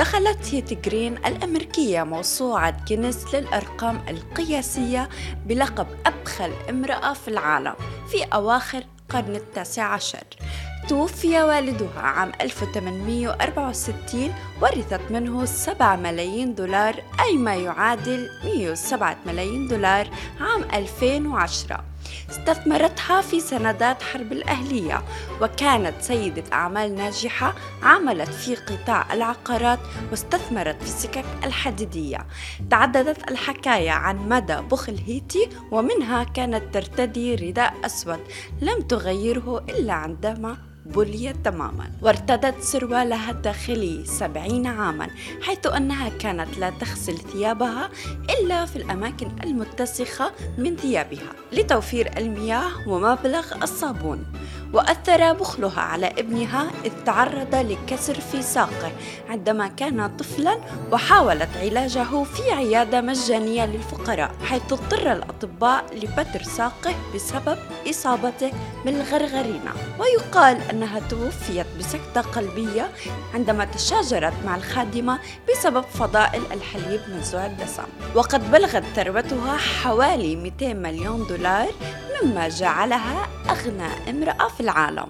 دخلت هيتي جرين الأمريكية موسوعة جينيس للأرقام القياسية بلقب أبخل امرأة في العالم في أواخر القرن التاسع عشر. توفي والدها عام 1864 ورثت منه 7 ملايين دولار أي ما يعادل 107 ملايين دولار عام 2010 استثمرتها في سندات حرب الأهلية وكانت سيدة أعمال ناجحة عملت في قطاع العقارات واستثمرت في السكك الحديدية. تعددت الحكاية عن مدى بخل هيتي ومنها كانت ترتدي رداء أسود لم تغيره إلا عندما بليت تماما. وارتدت سروالها الداخلي سبعين عاما حيث أنها كانت لا تغسل ثيابها إلا في الأماكن المتسخة من ثيابها لتوفير المياه ومبلغ الصابون. وأثر بخلها على ابنها إذ تعرض لكسر في ساقه عندما كان طفلا وحاولت علاجه في عيادة مجانية للفقراء حيث اضطر الأطباء لبتر ساقه بسبب إصابته بالغرغرينة. ويقال أنها توفيت بسكتة قلبية عندما تشاجرت مع الخادمة بسبب فضائل الحليب منزوع الدسم. وقد بلغت ثروتها حوالي 200 مليون دولار مما جعلها أغنى امرأة في العالم.